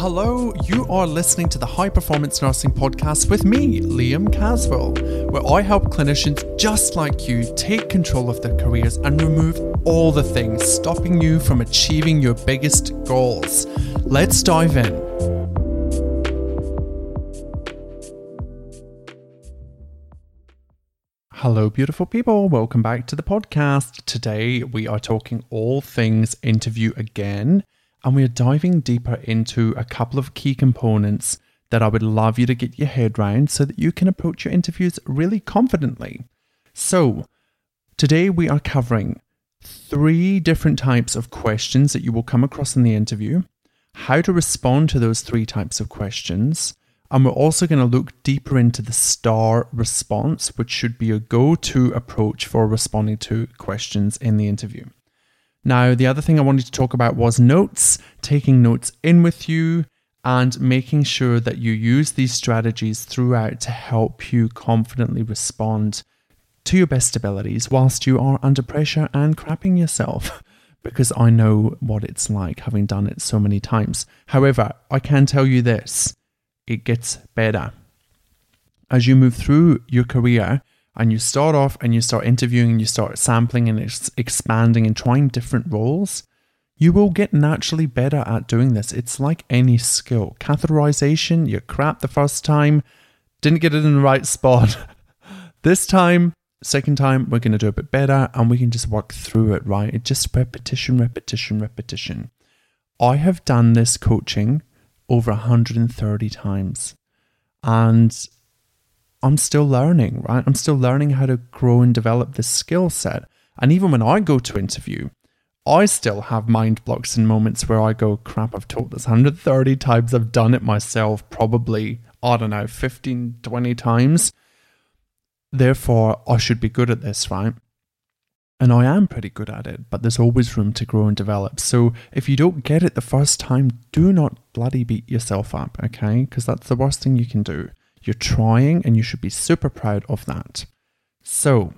Hello, you are listening to the High Performance Nursing Podcast with me, Liam Caswell, where I help clinicians just like you take control of their careers and remove all the things stopping you from achieving your biggest goals. Let's dive in. Hello, beautiful people. Welcome back to the podcast. Today, we are talking all things interview again and we are diving deeper into a couple of key components that I would love you to get your head around so that you can approach your interviews really confidently. So, today we are covering three different types of questions that you will come across in the interview, how to respond to those three types of questions, and we're also going to look deeper into the STAR response, which should be a go to approach for responding to questions in the interview. Now, the other thing I wanted to talk about was notes, taking notes in with you and making sure that you use these strategies throughout to help you confidently respond to your best abilities whilst you are under pressure and crapping yourself. Because I know what it's like having done it so many times. However, I can tell you this it gets better. As you move through your career, and you start off and you start interviewing and you start sampling and ex- expanding and trying different roles, you will get naturally better at doing this. It's like any skill. Catheterization, you crap the first time, didn't get it in the right spot. this time, second time, we're going to do a bit better and we can just work through it, right? It's just repetition, repetition, repetition. I have done this coaching over 130 times. And I'm still learning, right? I'm still learning how to grow and develop this skill set. And even when I go to interview, I still have mind blocks and moments where I go, crap, I've taught this 130 times. I've done it myself, probably, I don't know, 15, 20 times. Therefore, I should be good at this, right? And I am pretty good at it, but there's always room to grow and develop. So if you don't get it the first time, do not bloody beat yourself up, okay? Because that's the worst thing you can do. You're trying and you should be super proud of that. So,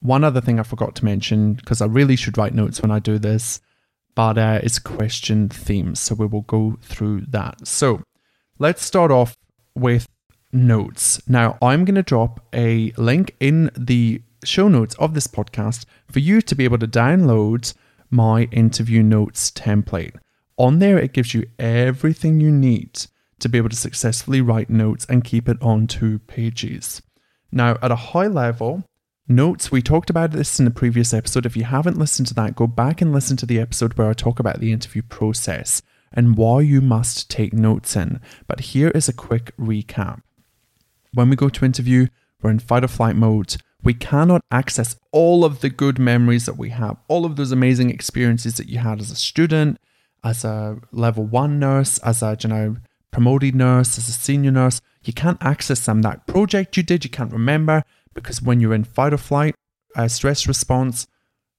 one other thing I forgot to mention, because I really should write notes when I do this, but uh, it's question themes. So, we will go through that. So, let's start off with notes. Now, I'm going to drop a link in the show notes of this podcast for you to be able to download my interview notes template. On there, it gives you everything you need to be able to successfully write notes and keep it on two pages. Now, at a high level, notes, we talked about this in the previous episode. If you haven't listened to that, go back and listen to the episode where I talk about the interview process and why you must take notes in. But here is a quick recap. When we go to interview, we're in fight or flight mode. We cannot access all of the good memories that we have, all of those amazing experiences that you had as a student, as a level one nurse, as a you know promoted nurse, as a senior nurse, you can't access them. That project you did, you can't remember because when you're in fight or flight, uh, stress response,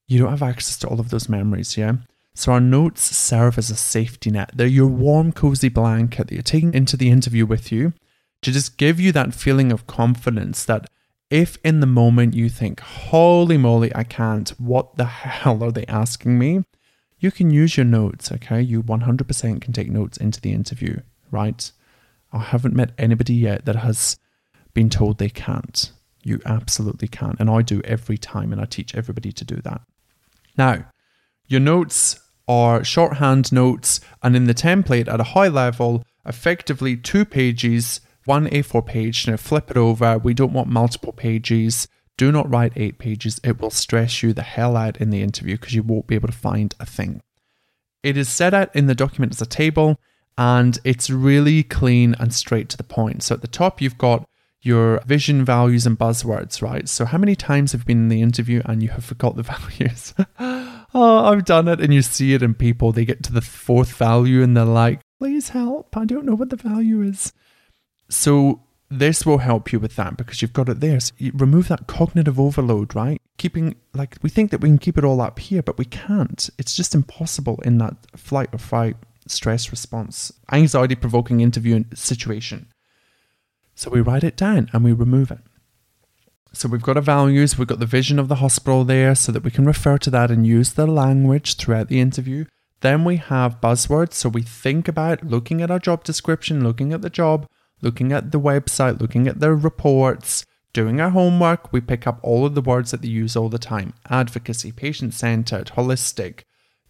you don't have access to all of those memories, yeah? So our notes serve as a safety net. They're your warm, cozy blanket that you're taking into the interview with you to just give you that feeling of confidence that if in the moment you think, holy moly, I can't, what the hell are they asking me? You can use your notes, okay? You 100% can take notes into the interview right? I haven't met anybody yet that has been told they can't. You absolutely can. And I do every time, and I teach everybody to do that. Now, your notes are shorthand notes, and in the template at a high level, effectively two pages, one A4 page. Now, flip it over. We don't want multiple pages. Do not write eight pages. It will stress you the hell out in the interview because you won't be able to find a thing. It is set out in the document as a table and it's really clean and straight to the point. So at the top, you've got your vision, values, and buzzwords, right? So how many times have been in the interview and you have forgot the values? oh, I've done it, and you see it in people. They get to the fourth value and they're like, please help. I don't know what the value is. So this will help you with that because you've got it there. So you remove that cognitive overload, right? Keeping like we think that we can keep it all up here, but we can't. It's just impossible in that flight or fight stress response, anxiety provoking interview situation. So we write it down and we remove it. So we've got our values, we've got the vision of the hospital there so that we can refer to that and use the language throughout the interview. Then we have buzzwords. So we think about looking at our job description, looking at the job, looking at the website, looking at their reports, doing our homework. We pick up all of the words that they use all the time advocacy, patient centered, holistic,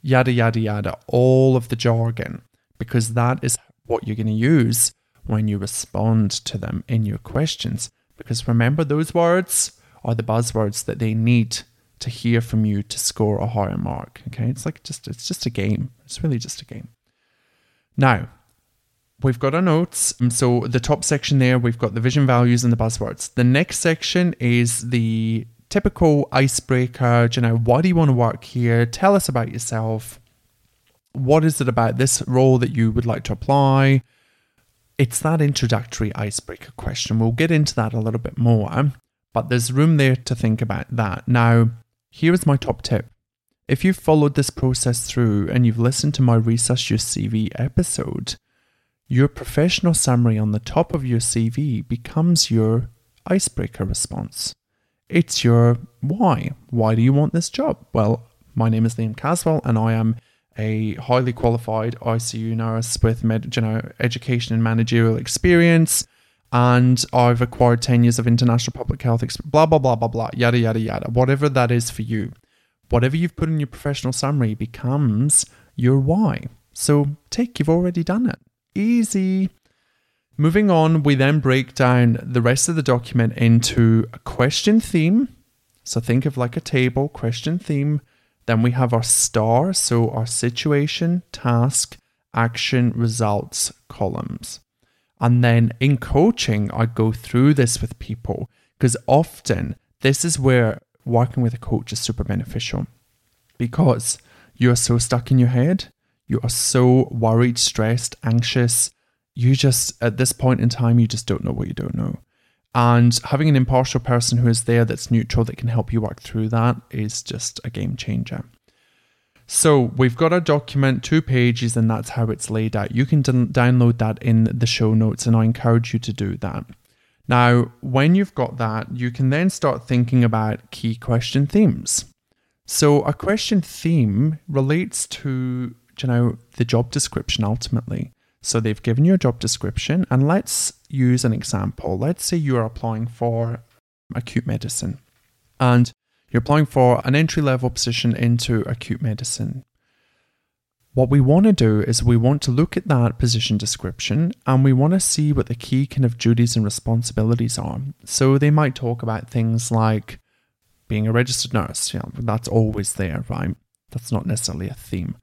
yada, yada, yada, all of the jargon, because that is what you're going to use when you respond to them in your questions. Because remember, those words are the buzzwords that they need to hear from you to score a higher mark. Okay, it's like just it's just a game. It's really just a game. Now, we've got our notes. Um, so the top section there, we've got the vision values and the buzzwords. The next section is the typical icebreaker. You know, why do you want to work here? Tell us about yourself. What is it about this role that you would like to apply? It's that introductory icebreaker question. We'll get into that a little bit more, but there's room there to think about that. Now, here is my top tip. If you've followed this process through and you've listened to my Research Your CV episode, your professional summary on the top of your CV becomes your icebreaker response. It's your why. Why do you want this job? Well, my name is Liam Caswell and I am a highly qualified ICU nurse with med, you know, education and managerial experience. And I've acquired 10 years of international public health, experience, blah, blah, blah, blah, blah, yada, yada, yada. Whatever that is for you. Whatever you've put in your professional summary becomes your why. So take, you've already done it. Easy. Moving on, we then break down the rest of the document into a question theme. So think of like a table, question theme, then we have our star, so our situation, task, action, results columns. And then in coaching, I go through this with people because often this is where working with a coach is super beneficial because you're so stuck in your head. You are so worried, stressed, anxious. You just, at this point in time, you just don't know what you don't know. And having an impartial person who is there that's neutral that can help you work through that is just a game changer. So we've got a document, two pages, and that's how it's laid out. You can d- download that in the show notes, and I encourage you to do that. Now, when you've got that, you can then start thinking about key question themes. So a question theme relates to, you know, the job description ultimately. So they've given you a job description, and let's use an example. Let's say you're applying for acute medicine, and you're applying for an entry level position into acute medicine. What we want to do is we want to look at that position description and we want to see what the key kind of duties and responsibilities are. So they might talk about things like being a registered nurse, you know, that's always there, right? That's not necessarily a theme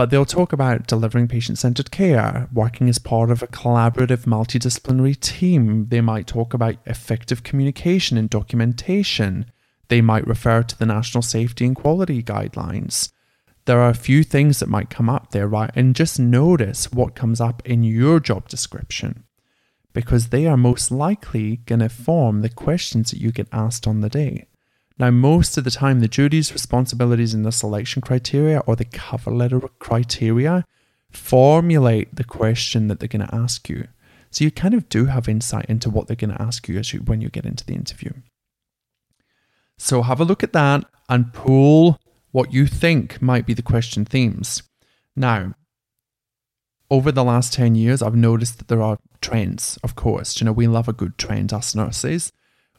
but they'll talk about delivering patient centered care, working as part of a collaborative multidisciplinary team. They might talk about effective communication and documentation. They might refer to the national safety and quality guidelines. There are a few things that might come up there, right? And just notice what comes up in your job description because they are most likely going to form the questions that you get asked on the day. Now, most of the time, the duties, responsibilities, and the selection criteria or the cover letter criteria formulate the question that they're going to ask you. So you kind of do have insight into what they're going to ask you as you when you get into the interview. So have a look at that and pull what you think might be the question themes. Now, over the last 10 years, I've noticed that there are trends, of course. You know, we love a good trend, us nurses.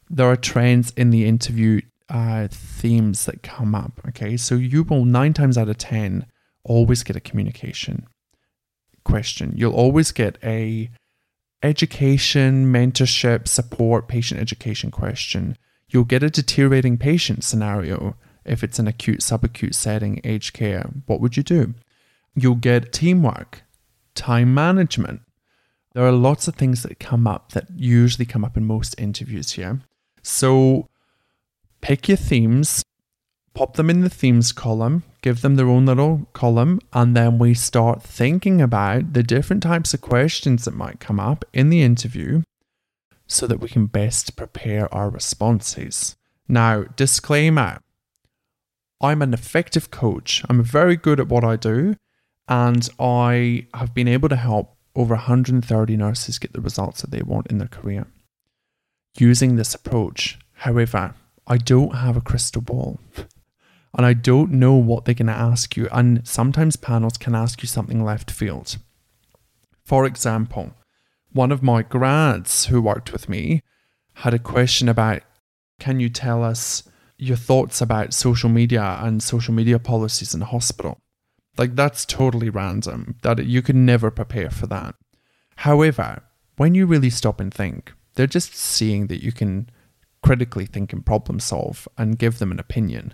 There are trends in the interview uh, themes that come up. Okay, so you will nine times out of ten always get a communication question. You'll always get a education, mentorship, support, patient education question. You'll get a deteriorating patient scenario if it's an acute, subacute setting, aged care. What would you do? You'll get teamwork, time management. There are lots of things that come up that usually come up in most interviews here. So pick your themes, pop them in the themes column, give them their own little column, and then we start thinking about the different types of questions that might come up in the interview so that we can best prepare our responses. Now, disclaimer I'm an effective coach, I'm very good at what I do, and I have been able to help over 130 nurses get the results that they want in their career using this approach. However, I don't have a crystal ball. and I don't know what they're going to ask you. And sometimes panels can ask you something left field. For example, one of my grads who worked with me had a question about can you tell us your thoughts about social media and social media policies in hospital? Like that's totally random. That you can never prepare for that. However, when you really stop and think, they're just seeing that you can critically think and problem solve and give them an opinion.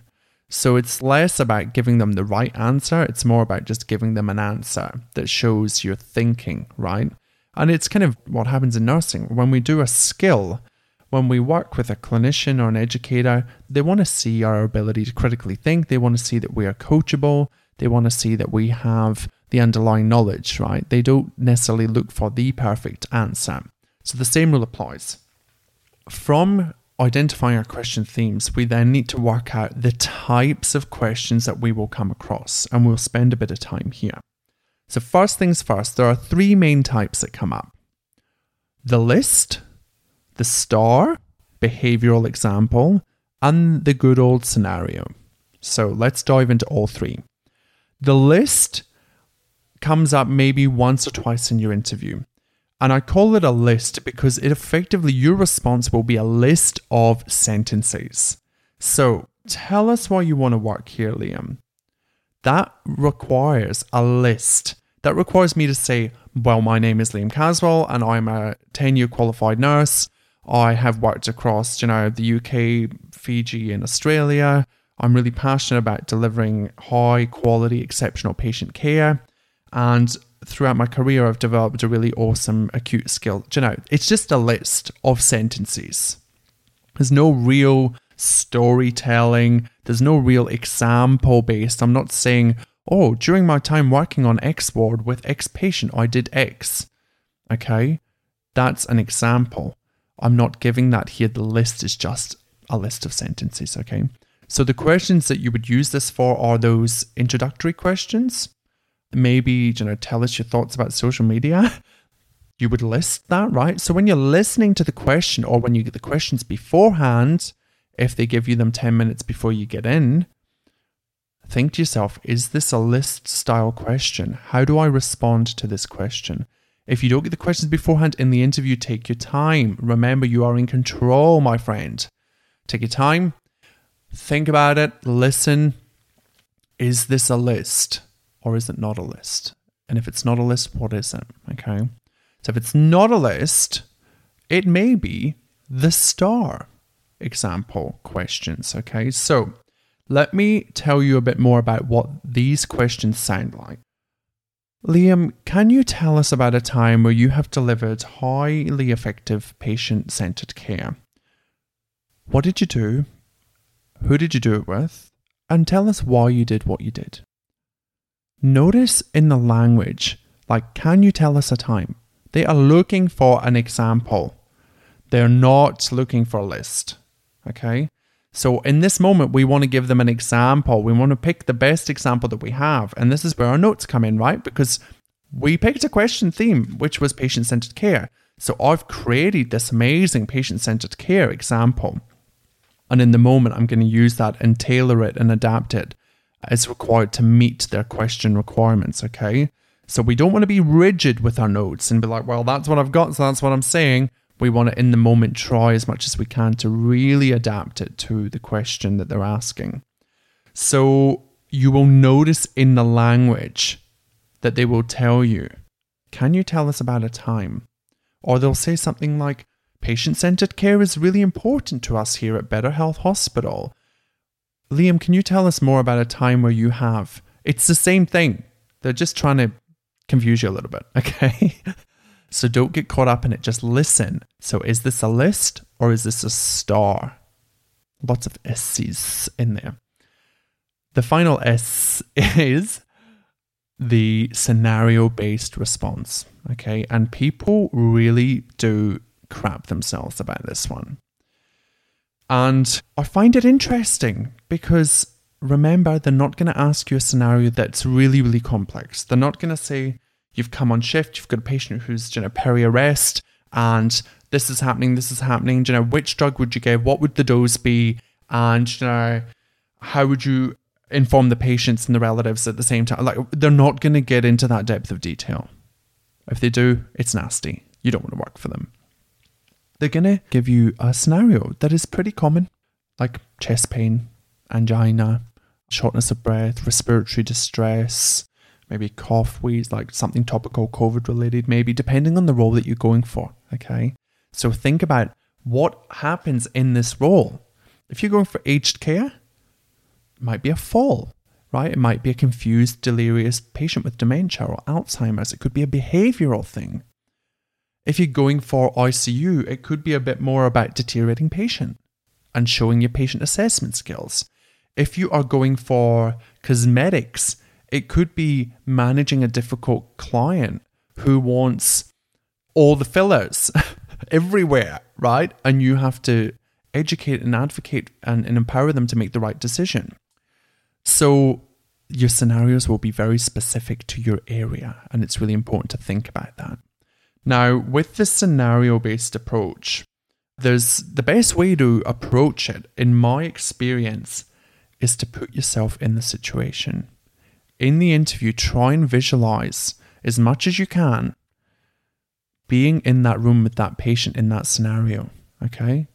So it's less about giving them the right answer, it's more about just giving them an answer that shows your thinking, right? And it's kind of what happens in nursing. When we do a skill, when we work with a clinician or an educator, they want to see our ability to critically think. They want to see that we are coachable. They want to see that we have the underlying knowledge, right? They don't necessarily look for the perfect answer. So the same rule applies. From identifying our question themes, we then need to work out the types of questions that we will come across, and we'll spend a bit of time here. So, first things first, there are three main types that come up the list, the star, behavioral example, and the good old scenario. So, let's dive into all three. The list comes up maybe once or twice in your interview. And I call it a list because it effectively, your response will be a list of sentences. So tell us why you want to work here, Liam. That requires a list. That requires me to say, well, my name is Liam Caswell and I'm a 10 year qualified nurse. I have worked across, you know, the UK, Fiji, and Australia. I'm really passionate about delivering high quality, exceptional patient care. And throughout my career, I've developed a really awesome acute skill. Do you know, it's just a list of sentences. There's no real storytelling, there's no real example based. I'm not saying, oh, during my time working on X ward with X patient, I did X. Okay, that's an example. I'm not giving that here. The list is just a list of sentences. Okay, so the questions that you would use this for are those introductory questions maybe you know tell us your thoughts about social media. You would list that right? So when you're listening to the question or when you get the questions beforehand if they give you them 10 minutes before you get in think to yourself is this a list style question? How do i respond to this question? If you don't get the questions beforehand in the interview take your time. Remember you are in control my friend. Take your time. Think about it. Listen. Is this a list or is it not a list? And if it's not a list, what is it? Okay. So if it's not a list, it may be the star example questions. Okay. So let me tell you a bit more about what these questions sound like. Liam, can you tell us about a time where you have delivered highly effective patient centered care? What did you do? Who did you do it with? And tell us why you did what you did. Notice in the language, like, can you tell us a time? They are looking for an example. They're not looking for a list. Okay. So in this moment, we want to give them an example. We want to pick the best example that we have. And this is where our notes come in, right? Because we picked a question theme, which was patient centered care. So I've created this amazing patient centered care example. And in the moment, I'm going to use that and tailor it and adapt it is required to meet their question requirements, okay? So we don't want to be rigid with our notes and be like, well, that's what I've got, so that's what I'm saying. We want to, in the moment, try as much as we can to really adapt it to the question that they're asking. So you will notice in the language that they will tell you, Can you tell us about a time? Or they'll say something like, Patient centered care is really important to us here at Better Health Hospital. Liam, can you tell us more about a time where you have? It's the same thing. They're just trying to confuse you a little bit, okay? so don't get caught up in it. Just listen. So is this a list or is this a star? Lots of S's in there. The final S is the scenario based response, okay? And people really do crap themselves about this one. And I find it interesting because remember, they're not going to ask you a scenario that's really, really complex. They're not going to say, you've come on shift, you've got a patient who's, you know, peri arrest, and this is happening, this is happening. you know, which drug would you give? What would the dose be? And, you know, how would you inform the patients and the relatives at the same time. Like they're not going to get into that depth of detail. If they do, it's nasty. You don't want to work for them. They're going to give you a scenario that is pretty common, like chest pain, angina, shortness of breath, respiratory distress, maybe cough, wheeze, like something topical, COVID related, maybe, depending on the role that you're going for. Okay. So think about what happens in this role. If you're going for aged care, it might be a fall, right? It might be a confused, delirious patient with dementia or Alzheimer's. It could be a behavioral thing. If you're going for ICU, it could be a bit more about deteriorating patient and showing your patient assessment skills. If you are going for cosmetics, it could be managing a difficult client who wants all the fillers everywhere, right? And you have to educate and advocate and, and empower them to make the right decision. So your scenarios will be very specific to your area, and it's really important to think about that. Now, with the scenario based approach, there's the best way to approach it, in my experience, is to put yourself in the situation. In the interview, try and visualize as much as you can being in that room with that patient in that scenario. Okay.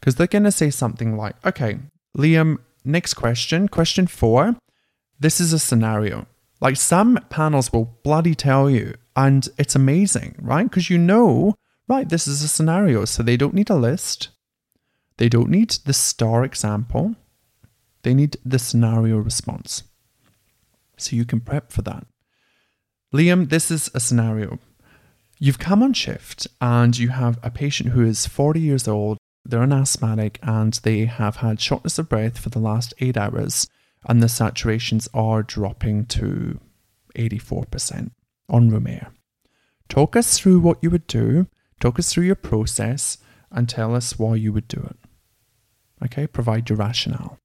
Because they're going to say something like, okay, Liam, Next question, question four. This is a scenario. Like some panels will bloody tell you, and it's amazing, right? Because you know, right, this is a scenario. So they don't need a list, they don't need the star example, they need the scenario response. So you can prep for that. Liam, this is a scenario. You've come on shift and you have a patient who is 40 years old they're an asthmatic and they have had shortness of breath for the last eight hours, and the saturations are dropping to 84% on room air. Talk us through what you would do, talk us through your process, and tell us why you would do it. Okay, provide your rationale.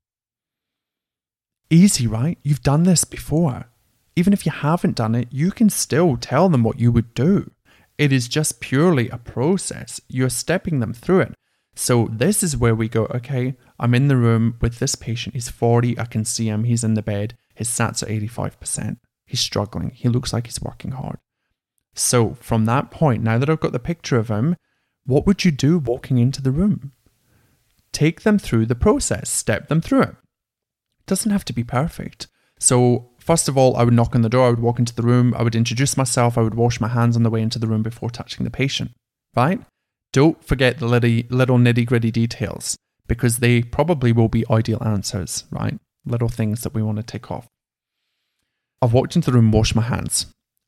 Easy, right? You've done this before. Even if you haven't done it, you can still tell them what you would do. It is just purely a process. You're stepping them through it. So this is where we go, okay, I'm in the room with this patient. He's 40. I can see him. He's in the bed. His SATs are 85%. He's struggling. He looks like he's working hard. So from that point, now that I've got the picture of him, what would you do walking into the room? Take them through the process, step them through it. It doesn't have to be perfect. So, first of all, I would knock on the door, I would walk into the room, I would introduce myself, I would wash my hands on the way into the room before touching the patient, right? Don't forget the little nitty gritty details because they probably will be ideal answers, right? Little things that we want to tick off. I've walked into the room, washed my hands.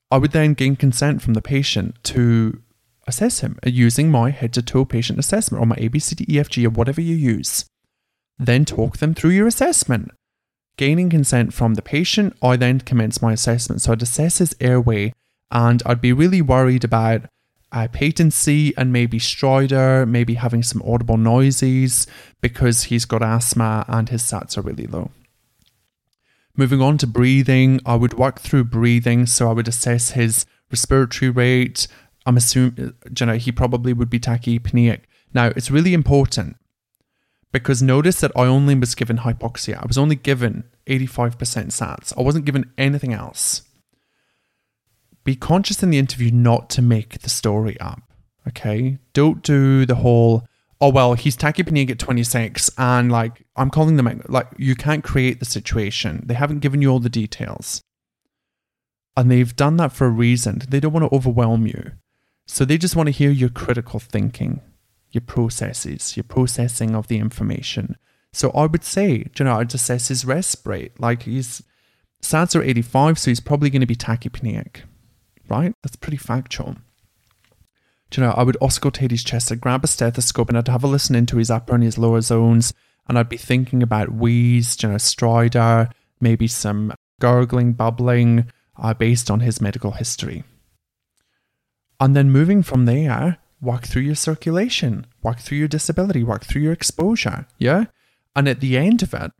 I would then gain consent from the patient to assess him using my head to toe patient assessment or my ABCDEFG or whatever you use. Then talk them through your assessment. Gaining consent from the patient, I then commence my assessment. So I'd assess his airway and I'd be really worried about uh, patency and maybe stridor, maybe having some audible noises because he's got asthma and his SATs are really low. Moving on to breathing, I would work through breathing. So I would assess his respiratory rate. I'm assuming, uh, you know, he probably would be tachypneic. Now, it's really important because notice that I only was given hypoxia. I was only given 85% SATs. I wasn't given anything else be conscious in the interview not to make the story up. Okay. Don't do the whole, oh, well, he's tachypneic at 26 and like, I'm calling them, like, you can't create the situation. They haven't given you all the details. And they've done that for a reason. They don't want to overwhelm you. So they just want to hear your critical thinking, your processes, your processing of the information. So I would say, you know, I'd assess his rest rate. Like he's SATs are 85, so he's probably going to be tachypneic right? That's pretty factual. You know, I would auscultate his chest, I'd grab a stethoscope and I'd have a listen into his upper and his lower zones, and I'd be thinking about wheeze, you know, stridor, maybe some gurgling, bubbling, uh, based on his medical history. And then moving from there, walk through your circulation, walk through your disability, walk through your exposure, yeah? And at the end of it,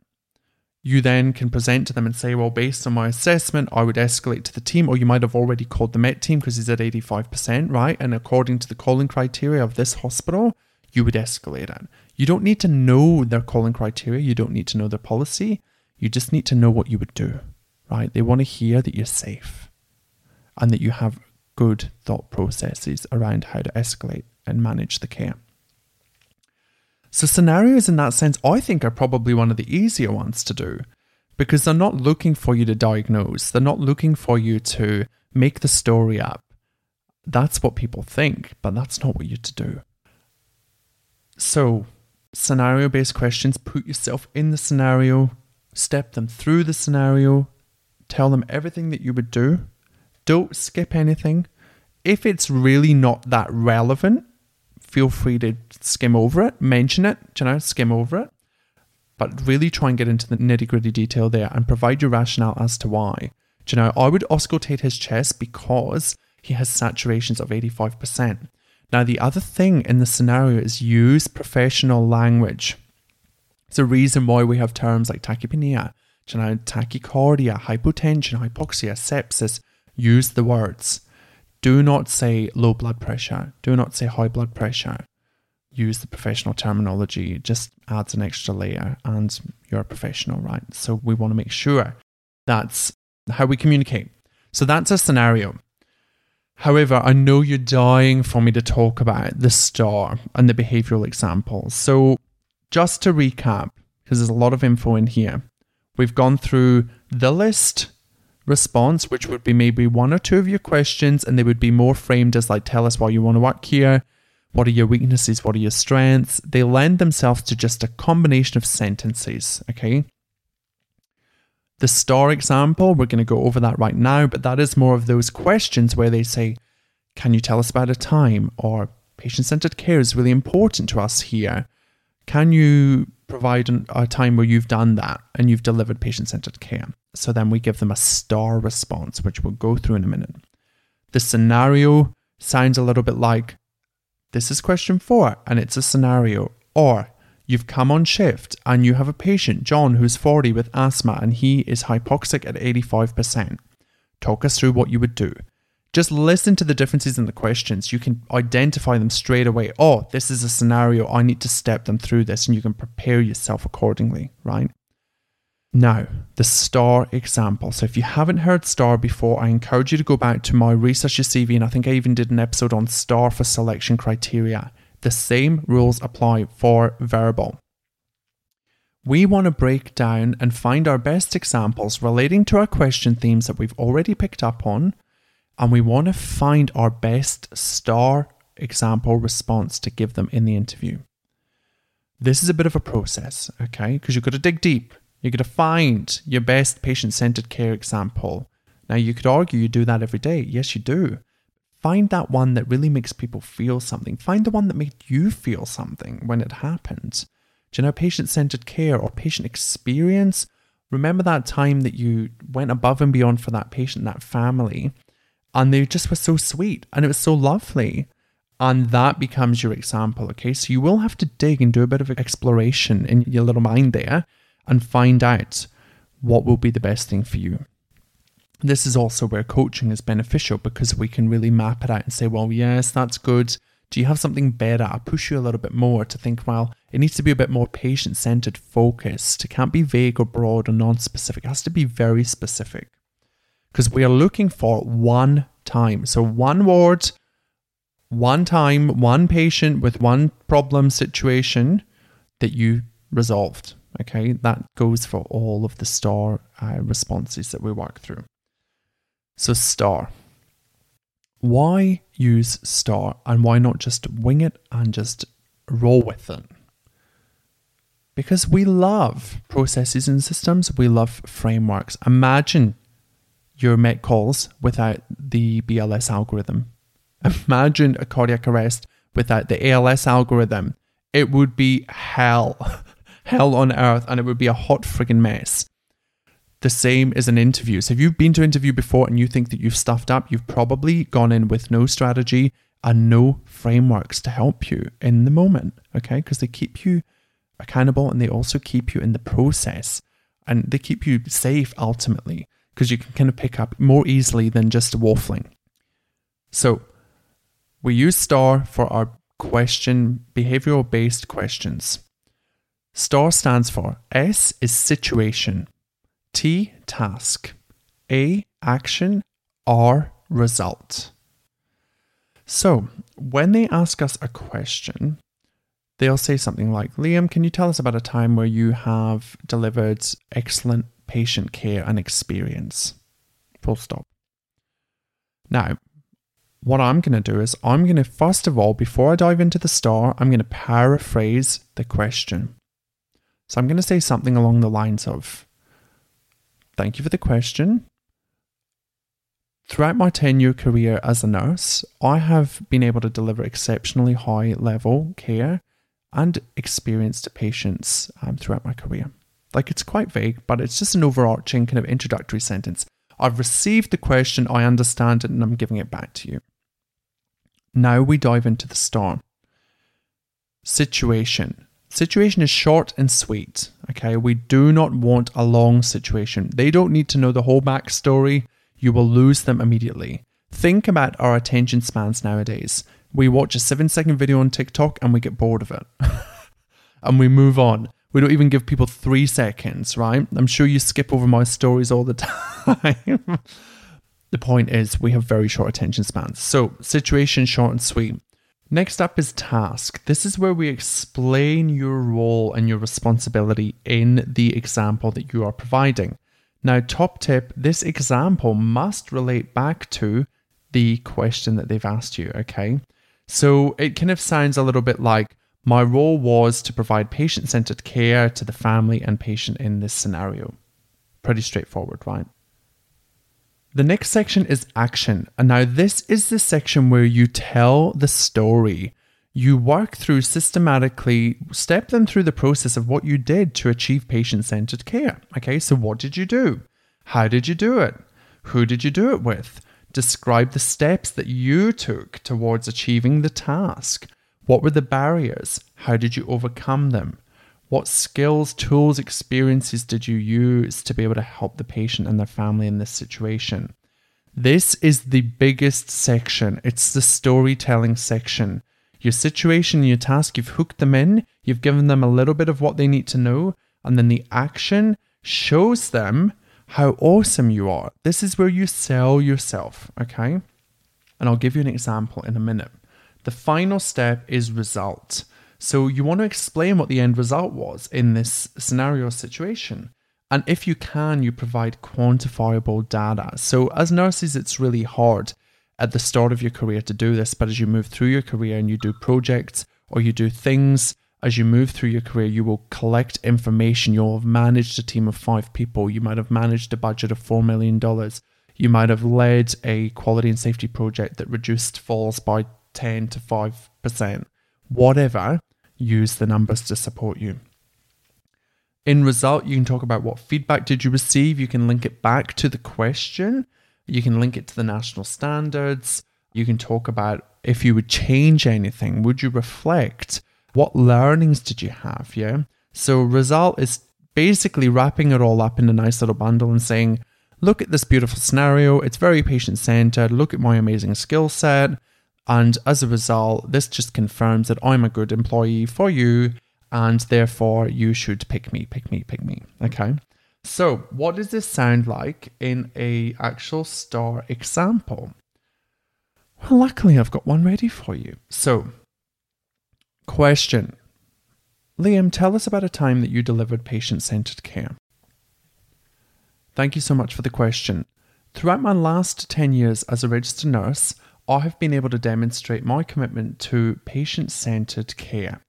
you then can present to them and say, well, based on my assessment, I would escalate to the team, or you might have already called the Met team because he's at 85%, right? And according to the calling criteria of this hospital, you would escalate it. You don't need to know their calling criteria, you don't need to know their policy. You just need to know what you would do, right? They want to hear that you're safe and that you have good thought processes around how to escalate and manage the care. So, scenarios in that sense, I think, are probably one of the easier ones to do because they're not looking for you to diagnose, they're not looking for you to make the story up. That's what people think, but that's not what you're to do. So, scenario based questions put yourself in the scenario, step them through the scenario, tell them everything that you would do. Don't skip anything. If it's really not that relevant, feel free to skim over it, mention it, you know, skim over it. But really try and get into the nitty gritty detail there and provide your rationale as to why. Do you know, I would auscultate his chest because he has saturations of 85%. Now, the other thing in the scenario is use professional language. It's a reason why we have terms like tachypnea, you know, tachycardia, hypotension, hypoxia, sepsis. Use the words. Do not say low blood pressure. Do not say high blood pressure. Use the professional terminology. It just adds an extra layer, and you're a professional, right? So we want to make sure that's how we communicate. So that's a scenario. However, I know you're dying for me to talk about the star and the behavioral examples. So, just to recap, because there's a lot of info in here, we've gone through the list response, which would be maybe one or two of your questions, and they would be more framed as like, tell us why you want to work here. What are your weaknesses? What are your strengths? They lend themselves to just a combination of sentences, okay? The star example, we're going to go over that right now, but that is more of those questions where they say, Can you tell us about a time? Or patient centered care is really important to us here. Can you provide an, a time where you've done that and you've delivered patient centered care? So then we give them a star response, which we'll go through in a minute. The scenario sounds a little bit like this is question four, and it's a scenario. Or You've come on shift and you have a patient, John, who's 40 with asthma and he is hypoxic at 85%. Talk us through what you would do. Just listen to the differences in the questions. You can identify them straight away. Oh, this is a scenario. I need to step them through this, and you can prepare yourself accordingly, right? Now, the STAR example. So, if you haven't heard STAR before, I encourage you to go back to my Research Your CV, and I think I even did an episode on STAR for selection criteria. The same rules apply for verbal. We want to break down and find our best examples relating to our question themes that we've already picked up on, and we want to find our best star example response to give them in the interview. This is a bit of a process, okay? Because you've got to dig deep. You've got to find your best patient centered care example. Now, you could argue you do that every day. Yes, you do. Find that one that really makes people feel something. Find the one that made you feel something when it happened. Do you know patient centered care or patient experience? Remember that time that you went above and beyond for that patient, that family, and they just were so sweet and it was so lovely. And that becomes your example, okay? So you will have to dig and do a bit of exploration in your little mind there and find out what will be the best thing for you this is also where coaching is beneficial because we can really map it out and say, well, yes, that's good. Do you have something better? I push you a little bit more to think, well, it needs to be a bit more patient centered, focused. It can't be vague or broad or non specific. It has to be very specific because we are looking for one time. So, one word, one time, one patient with one problem situation that you resolved. Okay, that goes for all of the star uh, responses that we work through. So, star. Why use star and why not just wing it and just roll with it? Because we love processes and systems, we love frameworks. Imagine your met calls without the BLS algorithm. Imagine a cardiac arrest without the ALS algorithm. It would be hell, hell on earth, and it would be a hot friggin' mess the same as an interview. So if you've been to an interview before and you think that you've stuffed up, you've probably gone in with no strategy and no frameworks to help you in the moment, okay? Because they keep you accountable and they also keep you in the process and they keep you safe ultimately because you can kind of pick up more easily than just waffling. So we use STAR for our question, behavioral based questions. STAR stands for S is situation. T, task. A, action. R, result. So, when they ask us a question, they'll say something like, Liam, can you tell us about a time where you have delivered excellent patient care and experience? Full stop. Now, what I'm going to do is I'm going to, first of all, before I dive into the star, I'm going to paraphrase the question. So I'm going to say something along the lines of Thank you for the question. Throughout my 10 year career as a nurse, I have been able to deliver exceptionally high level care and experience to patients um, throughout my career. Like it's quite vague, but it's just an overarching kind of introductory sentence. I've received the question, I understand it, and I'm giving it back to you. Now we dive into the storm. Situation. Situation is short and sweet. Okay, we do not want a long situation. They don't need to know the whole backstory you will lose them immediately. Think about our attention spans nowadays. We watch a seven second video on TikTok and we get bored of it. and we move on. We don't even give people three seconds, right? I'm sure you skip over my stories all the time. the point is, we have very short attention spans. So, situation short and sweet. Next up is task. This is where we explain your role and your responsibility in the example that you are providing. Now, top tip this example must relate back to the question that they've asked you, okay? So it kind of sounds a little bit like my role was to provide patient centered care to the family and patient in this scenario. Pretty straightforward, right? The next section is action. And now, this is the section where you tell the story you work through systematically, step them through the process of what you did to achieve patient centered care. Okay, so what did you do? How did you do it? Who did you do it with? Describe the steps that you took towards achieving the task. What were the barriers? How did you overcome them? What skills, tools, experiences did you use to be able to help the patient and their family in this situation? This is the biggest section. It's the storytelling section your situation, your task, you've hooked them in, you've given them a little bit of what they need to know, and then the action shows them how awesome you are. This is where you sell yourself, okay? And I'll give you an example in a minute. The final step is result. So you want to explain what the end result was in this scenario situation. And if you can, you provide quantifiable data. So as nurses, it's really hard at the start of your career to do this, but as you move through your career and you do projects or you do things as you move through your career, you will collect information. You'll have managed a team of five people. You might have managed a budget of $4 million. You might have led a quality and safety project that reduced falls by 10 to 5%. Whatever, use the numbers to support you. In result, you can talk about what feedback did you receive. You can link it back to the question you can link it to the national standards. You can talk about if you would change anything, would you reflect? What learnings did you have? Yeah. So, result is basically wrapping it all up in a nice little bundle and saying, look at this beautiful scenario. It's very patient centered. Look at my amazing skill set. And as a result, this just confirms that I'm a good employee for you. And therefore, you should pick me, pick me, pick me. Okay. So, what does this sound like in a actual star example? Well, luckily I've got one ready for you. So, question. Liam, tell us about a time that you delivered patient-centered care. Thank you so much for the question. Throughout my last 10 years as a registered nurse, I have been able to demonstrate my commitment to patient centered care.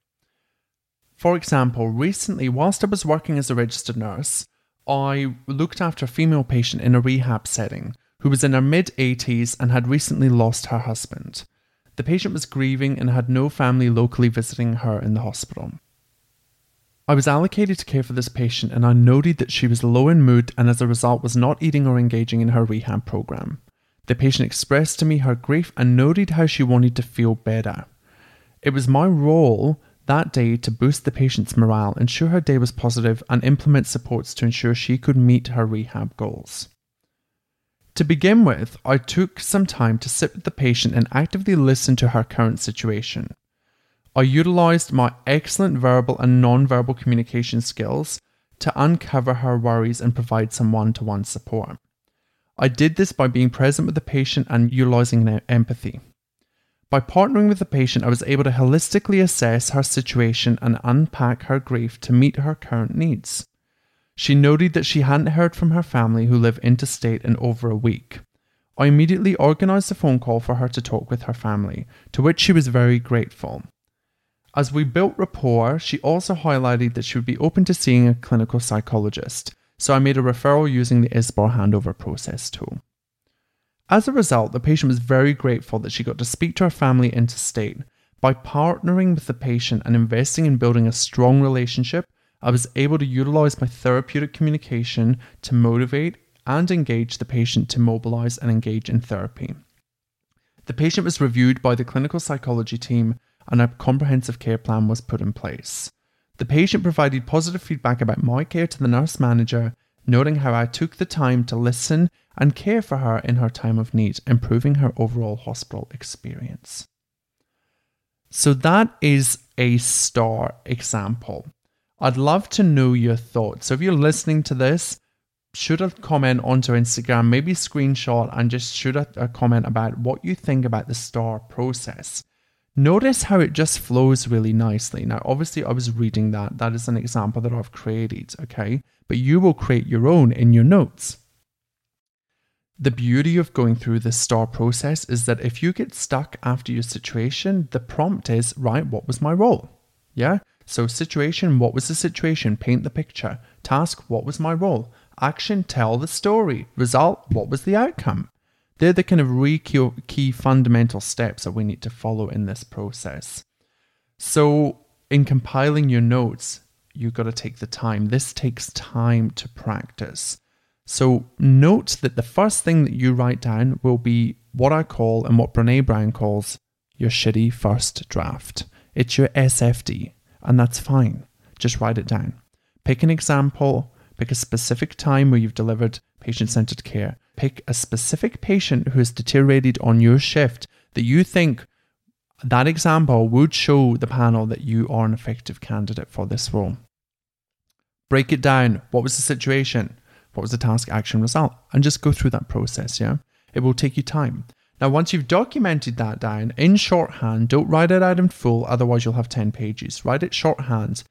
For example, recently, whilst I was working as a registered nurse, I looked after a female patient in a rehab setting who was in her mid 80s and had recently lost her husband. The patient was grieving and had no family locally visiting her in the hospital. I was allocated to care for this patient and I noted that she was low in mood and as a result was not eating or engaging in her rehab program. The patient expressed to me her grief and noted how she wanted to feel better. It was my role that day to boost the patient's morale, ensure her day was positive, and implement supports to ensure she could meet her rehab goals. To begin with, I took some time to sit with the patient and actively listen to her current situation. I utilized my excellent verbal and non verbal communication skills to uncover her worries and provide some one to one support. I did this by being present with the patient and utilizing empathy. By partnering with the patient, I was able to holistically assess her situation and unpack her grief to meet her current needs. She noted that she hadn't heard from her family who live interstate in over a week. I immediately organised a phone call for her to talk with her family, to which she was very grateful. As we built rapport, she also highlighted that she would be open to seeing a clinical psychologist, so I made a referral using the ISBAR handover process tool. As a result, the patient was very grateful that she got to speak to her family interstate. By partnering with the patient and investing in building a strong relationship, I was able to utilize my therapeutic communication to motivate and engage the patient to mobilize and engage in therapy. The patient was reviewed by the clinical psychology team and a comprehensive care plan was put in place. The patient provided positive feedback about my care to the nurse manager, noting how I took the time to listen and care for her in her time of need, improving her overall hospital experience. So, that is a star example. I'd love to know your thoughts. So if you're listening to this, shoot a comment onto Instagram, maybe screenshot and just shoot a, a comment about what you think about the star process. Notice how it just flows really nicely. Now, obviously, I was reading that. That is an example that I've created, okay? But you will create your own in your notes. The beauty of going through the star process is that if you get stuck after your situation, the prompt is, right, what was my role? Yeah? So, situation, what was the situation? Paint the picture. Task, what was my role? Action, tell the story. Result, what was the outcome? They're the kind of re key fundamental steps that we need to follow in this process. So, in compiling your notes, you've got to take the time. This takes time to practice. So, note that the first thing that you write down will be what I call and what Brene Brown calls your shitty first draft. It's your SFD and that's fine. Just write it down. Pick an example, pick a specific time where you've delivered patient centered care. Pick a specific patient who has deteriorated on your shift that you think that example would show the panel that you are an effective candidate for this role. Break it down. What was the situation? What was the task, action, result? And just go through that process, yeah? It will take you time. Now, once you've documented that down in shorthand, don't write it out in full, otherwise, you'll have 10 pages. Write it shorthand.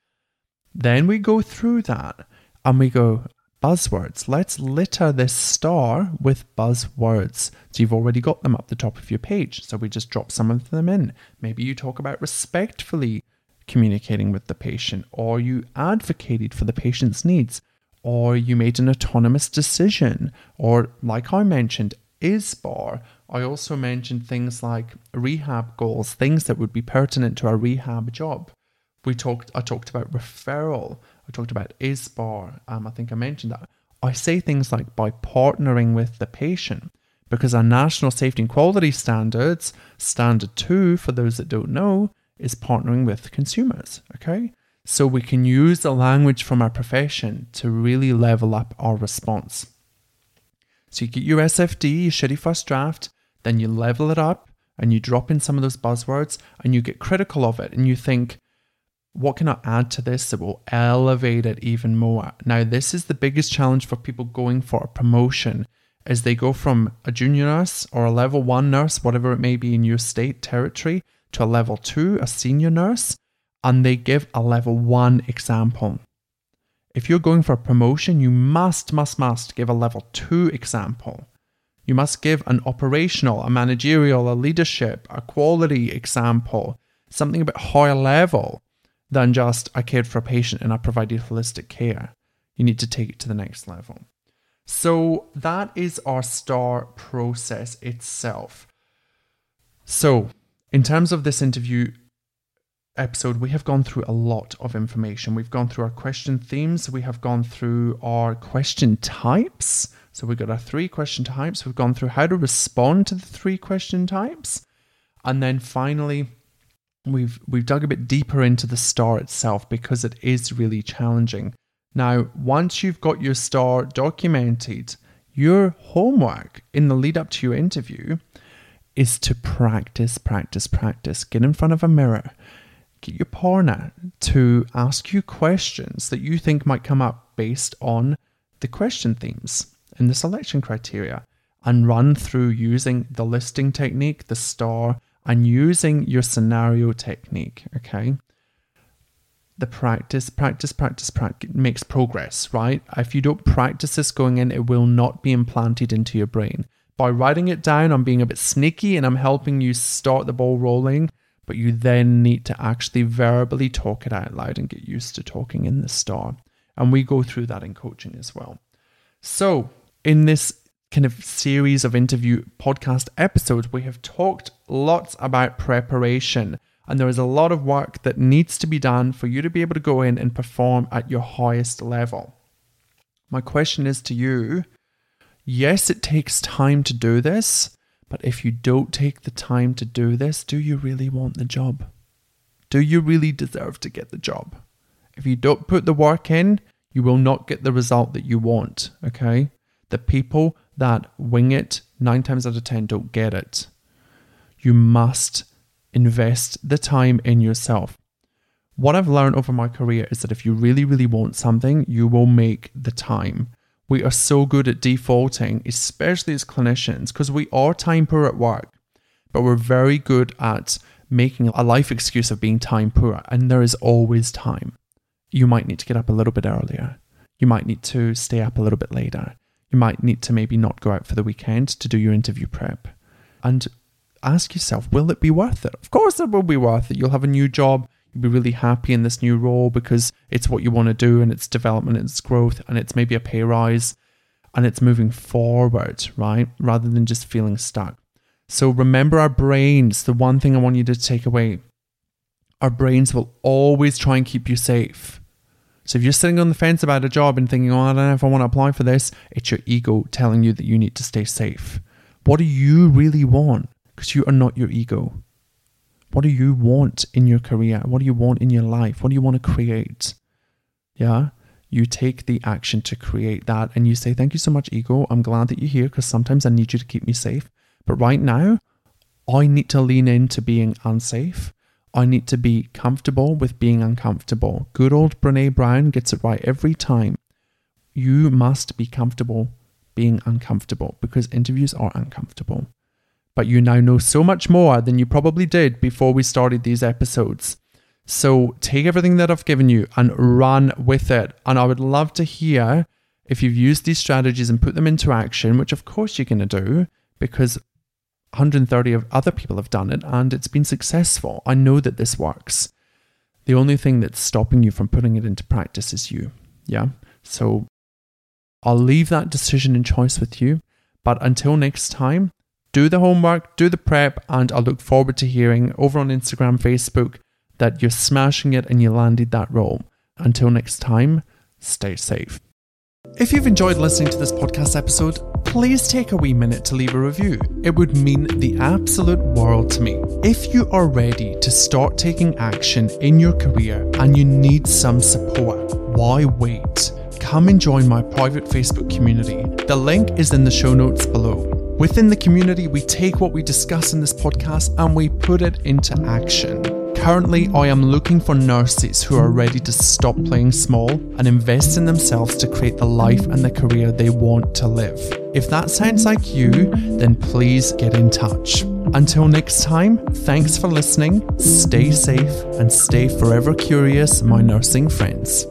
Then we go through that and we go, buzzwords. Let's litter this star with buzzwords. So you've already got them up the top of your page. So we just drop some of them in. Maybe you talk about respectfully communicating with the patient, or you advocated for the patient's needs, or you made an autonomous decision, or like I mentioned, ISBAR, I also mentioned things like rehab goals, things that would be pertinent to a rehab job. We talked. I talked about referral. I talked about ISBAR. Um, I think I mentioned that. I say things like by partnering with the patient, because our national safety and quality standards, standard two, for those that don't know, is partnering with consumers. Okay, so we can use the language from our profession to really level up our response. So you get your SFD, your shitty first draft, then you level it up and you drop in some of those buzzwords and you get critical of it and you think, what can I add to this that will elevate it even more? Now, this is the biggest challenge for people going for a promotion as they go from a junior nurse or a level one nurse, whatever it may be in your state territory, to a level two, a senior nurse, and they give a level one example. If you're going for a promotion, you must, must, must give a level two example. You must give an operational, a managerial, a leadership, a quality example, something a bit higher level than just I cared for a patient and I provided holistic care. You need to take it to the next level. So that is our STAR process itself. So, in terms of this interview episode, we have gone through a lot of information. We've gone through our question themes, we have gone through our question types, so we've got our three question types. We've gone through how to respond to the three question types. And then finally, we've we've dug a bit deeper into the star itself because it is really challenging. Now, once you've got your star documented, your homework in the lead up to your interview is to practice, practice, practice. Get in front of a mirror. Get your partner to ask you questions that you think might come up based on the question themes and the selection criteria and run through using the listing technique, the star, and using your scenario technique. Okay. The practice, practice, practice, practice makes progress, right? If you don't practice this going in, it will not be implanted into your brain. By writing it down, I'm being a bit sneaky and I'm helping you start the ball rolling, but you then need to actually verbally talk it out loud and get used to talking in the star. And we go through that in coaching as well. So, in this kind of series of interview podcast episodes, we have talked lots about preparation. And there is a lot of work that needs to be done for you to be able to go in and perform at your highest level. My question is to you yes, it takes time to do this, but if you don't take the time to do this, do you really want the job? Do you really deserve to get the job? If you don't put the work in, you will not get the result that you want, okay? The people that wing it nine times out of 10 don't get it. You must invest the time in yourself. What I've learned over my career is that if you really, really want something, you will make the time. We are so good at defaulting, especially as clinicians, because we are time poor at work, but we're very good at making a life excuse of being time poor, and there is always time. You might need to get up a little bit earlier. You might need to stay up a little bit later you might need to maybe not go out for the weekend to do your interview prep. And ask yourself, will it be worth it? Of course, it will be worth it. You'll have a new job. You'll be really happy in this new role because it's what you want to do and it's development, and it's growth, and it's maybe a pay rise and it's moving forward, right? Rather than just feeling stuck. So remember our brains. The one thing I want you to take away our brains will always try and keep you safe. So if you're sitting on the fence about a job and thinking, oh, I don't know if I want to apply for this, it's your ego telling you that you need to stay safe. What do you really want? Because you are not your ego. What do you want in your career? What do you want in your life? What do you want to create? Yeah. You take the action to create that and you say, Thank you so much, ego. I'm glad that you're here because sometimes I need you to keep me safe. But right now, I need to lean into being unsafe I need to be comfortable with being uncomfortable. Good old Brene Brown gets it right every time. You must be comfortable being uncomfortable because interviews are uncomfortable. But you now know so much more than you probably did before we started these episodes. So take everything that I've given you and run with it. And I would love to hear if you've used these strategies and put them into action, which of course you're going to do because 130 of other people have done it and it's been successful. I know that this works. The only thing that's stopping you from putting it into practice is you. Yeah. So I'll leave that decision and choice with you. But until next time, do the homework, do the prep, and I look forward to hearing over on Instagram, Facebook that you're smashing it and you landed that role. Until next time, stay safe. If you've enjoyed listening to this podcast episode, please take a wee minute to leave a review. It would mean the absolute world to me. If you are ready to start taking action in your career and you need some support, why wait? Come and join my private Facebook community. The link is in the show notes below. Within the community, we take what we discuss in this podcast and we put it into action. Currently, I am looking for nurses who are ready to stop playing small and invest in themselves to create the life and the career they want to live. If that sounds like you, then please get in touch. Until next time, thanks for listening, stay safe, and stay forever curious, my nursing friends.